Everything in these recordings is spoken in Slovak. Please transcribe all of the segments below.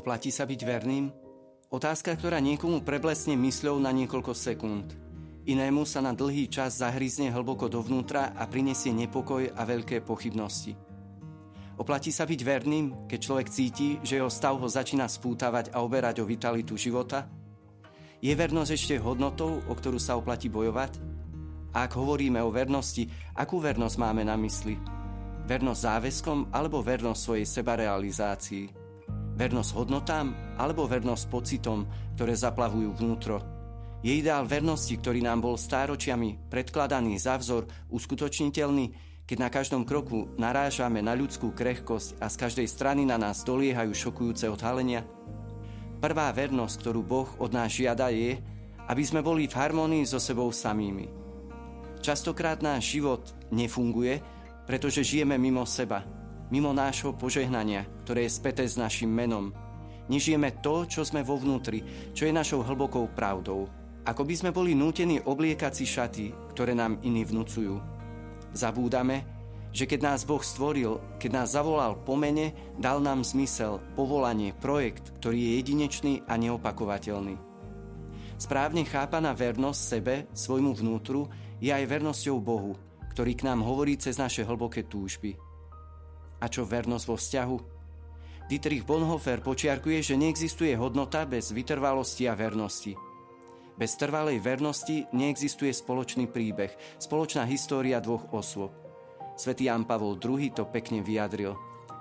Oplatí sa byť verným? Otázka, ktorá niekomu preblesne mysľou na niekoľko sekúnd. Inému sa na dlhý čas zahryzne hlboko dovnútra a prinesie nepokoj a veľké pochybnosti. Oplatí sa byť verným, keď človek cíti, že jeho stav ho začína spútavať a oberať o vitalitu života? Je vernosť ešte hodnotou, o ktorú sa oplatí bojovať? A ak hovoríme o vernosti, akú vernosť máme na mysli? Vernosť záväzkom alebo vernosť svojej sebarealizácii? Vernosť hodnotám alebo vernosť pocitom, ktoré zaplavujú vnútro. Je ideál vernosti, ktorý nám bol stáročiami predkladaný za vzor, uskutočniteľný, keď na každom kroku narážame na ľudskú krehkosť a z každej strany na nás doliehajú šokujúce odhalenia? Prvá vernosť, ktorú Boh od nás žiada je, aby sme boli v harmonii so sebou samými. Častokrát náš život nefunguje, pretože žijeme mimo seba – mimo nášho požehnania, ktoré je späté s našim menom. Nežijeme to, čo sme vo vnútri, čo je našou hlbokou pravdou. Ako by sme boli nútení obliekať si šaty, ktoré nám iní vnúcujú. Zabúdame, že keď nás Boh stvoril, keď nás zavolal po mene, dal nám zmysel, povolanie, projekt, ktorý je jedinečný a neopakovateľný. Správne chápaná vernosť sebe, svojmu vnútru, je aj vernosťou Bohu, ktorý k nám hovorí cez naše hlboké túžby. A čo vernosť vo vzťahu? Dietrich Bonhoeffer počiarkuje, že neexistuje hodnota bez vytrvalosti a vernosti. Bez trvalej vernosti neexistuje spoločný príbeh, spoločná história dvoch osôb. Svetý Jan Pavol II to pekne vyjadril.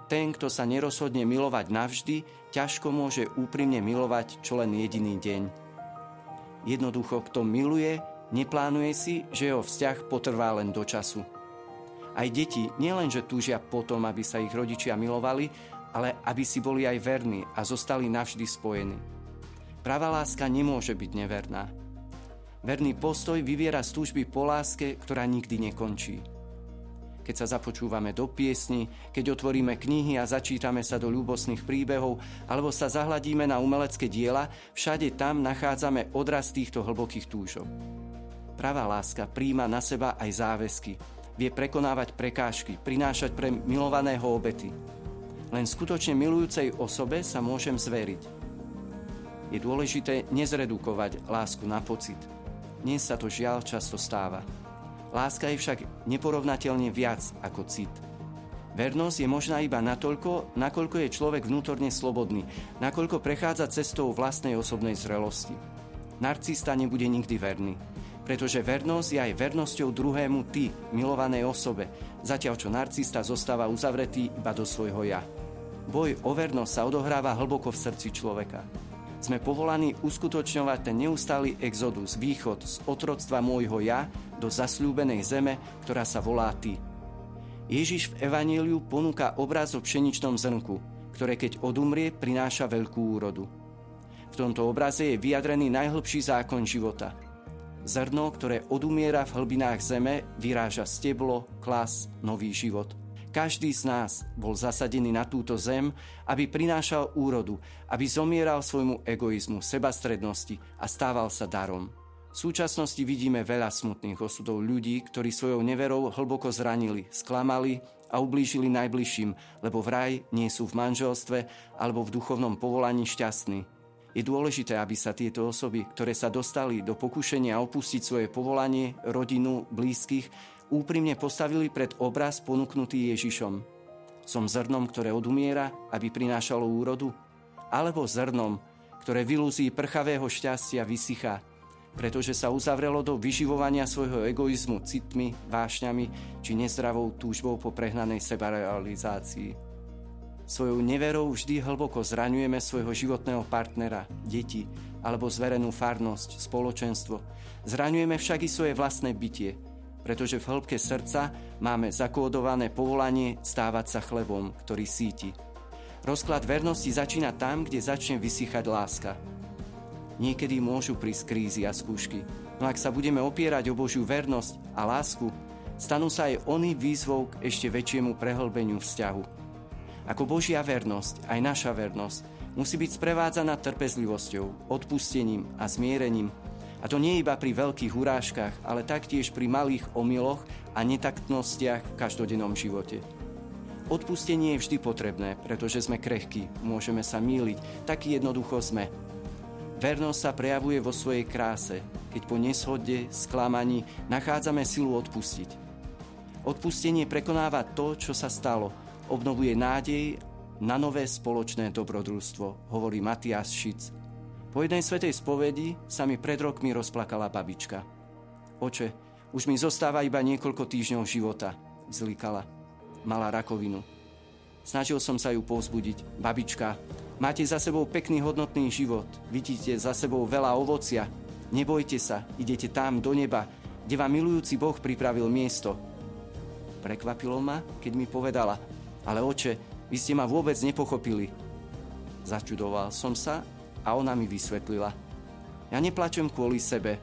Ten, kto sa nerozhodne milovať navždy, ťažko môže úprimne milovať čo len jediný deň. Jednoducho, kto miluje, neplánuje si, že jeho vzťah potrvá len do času. Aj deti nielenže túžia potom, aby sa ich rodičia milovali, ale aby si boli aj verní a zostali navždy spojení. Pravá láska nemôže byť neverná. Verný postoj vyviera z túžby po láske, ktorá nikdy nekončí. Keď sa započúvame do piesni, keď otvoríme knihy a začítame sa do ľúbosných príbehov, alebo sa zahladíme na umelecké diela, všade tam nachádzame odraz týchto hlbokých túžov. Pravá láska príjma na seba aj záväzky, vie prekonávať prekážky, prinášať pre milovaného obety. Len skutočne milujúcej osobe sa môžem zveriť. Je dôležité nezredukovať lásku na pocit. Dnes sa to žiaľ často stáva. Láska je však neporovnateľne viac ako cit. Vernosť je možná iba natoľko, nakoľko je človek vnútorne slobodný, nakoľko prechádza cestou vlastnej osobnej zrelosti. Narcista nebude nikdy verný pretože vernosť je aj vernosťou druhému ty, milovanej osobe, zatiaľ čo narcista zostáva uzavretý iba do svojho ja. Boj o vernosť sa odohráva hlboko v srdci človeka. Sme povolaní uskutočňovať ten neustály exodus, východ z otroctva môjho ja do zasľúbenej zeme, ktorá sa volá ty. Ježiš v Evaníliu ponúka obraz o pšeničnom zrnku, ktoré keď odumrie, prináša veľkú úrodu. V tomto obraze je vyjadrený najhlbší zákon života – Zrno, ktoré odumiera v hlbinách zeme, vyráža steblo, klas, nový život. Každý z nás bol zasadený na túto zem, aby prinášal úrodu, aby zomieral svojmu egoizmu, sebastrednosti a stával sa darom. V súčasnosti vidíme veľa smutných osudov ľudí, ktorí svojou neverou hlboko zranili, sklamali a ublížili najbližším, lebo vraj nie sú v manželstve alebo v duchovnom povolaní šťastní. Je dôležité, aby sa tieto osoby, ktoré sa dostali do pokušenia opustiť svoje povolanie, rodinu, blízkych, úprimne postavili pred obraz ponúknutý Ježišom. Som zrnom, ktoré odumiera, aby prinášalo úrodu? Alebo zrnom, ktoré vylúzí prchavého šťastia vysychá, pretože sa uzavrelo do vyživovania svojho egoizmu citmi, vášňami či nezdravou túžbou po prehnanej sebarealizácii. Svojou neverou vždy hlboko zraňujeme svojho životného partnera, deti alebo zverenú farnosť, spoločenstvo. Zraňujeme však i svoje vlastné bytie, pretože v hĺbke srdca máme zakódované povolanie stávať sa chlebom, ktorý síti. Rozklad vernosti začína tam, kde začne vysychať láska. Niekedy môžu prísť krízy a skúšky, no ak sa budeme opierať o Božiu vernosť a lásku, stanú sa aj oni výzvou k ešte väčšiemu prehlbeniu vzťahu. Ako Božia vernosť, aj naša vernosť musí byť sprevádzaná trpezlivosťou, odpustením a zmierením A to nie iba pri veľkých urážkach, ale taktiež pri malých omyloch a netaktnostiach v každodennom živote. Odpustenie je vždy potrebné, pretože sme krehkí, môžeme sa míliť, taký jednoducho sme. Vernosť sa prejavuje vo svojej kráse, keď po neshode, sklamaní nachádzame silu odpustiť. Odpustenie prekonáva to, čo sa stalo, obnovuje nádej na nové spoločné dobrodružstvo, hovorí Matias Šic, po jednej svetej spovedi sa mi pred rokmi rozplakala babička. Oče, už mi zostáva iba niekoľko týždňov života, zlikala. Mala rakovinu. Snažil som sa ju povzbudiť. Babička, máte za sebou pekný hodnotný život, vidíte za sebou veľa ovocia. Nebojte sa, idete tam do neba, kde vám milujúci Boh pripravil miesto. Prekvapilo ma, keď mi povedala, ale oče, vy ste ma vôbec nepochopili. Začudoval som sa a ona mi vysvetlila. Ja neplačem kvôli sebe.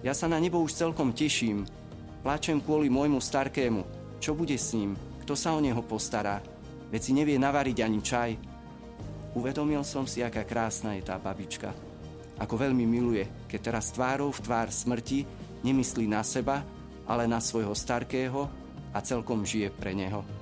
Ja sa na nebo už celkom teším. Plačem kvôli môjmu starkému. Čo bude s ním? Kto sa o neho postará? Veď si nevie navariť ani čaj. Uvedomil som si, aká krásna je tá babička. Ako veľmi miluje, keď teraz tvárou v tvár smrti nemyslí na seba, ale na svojho starkého a celkom žije pre neho.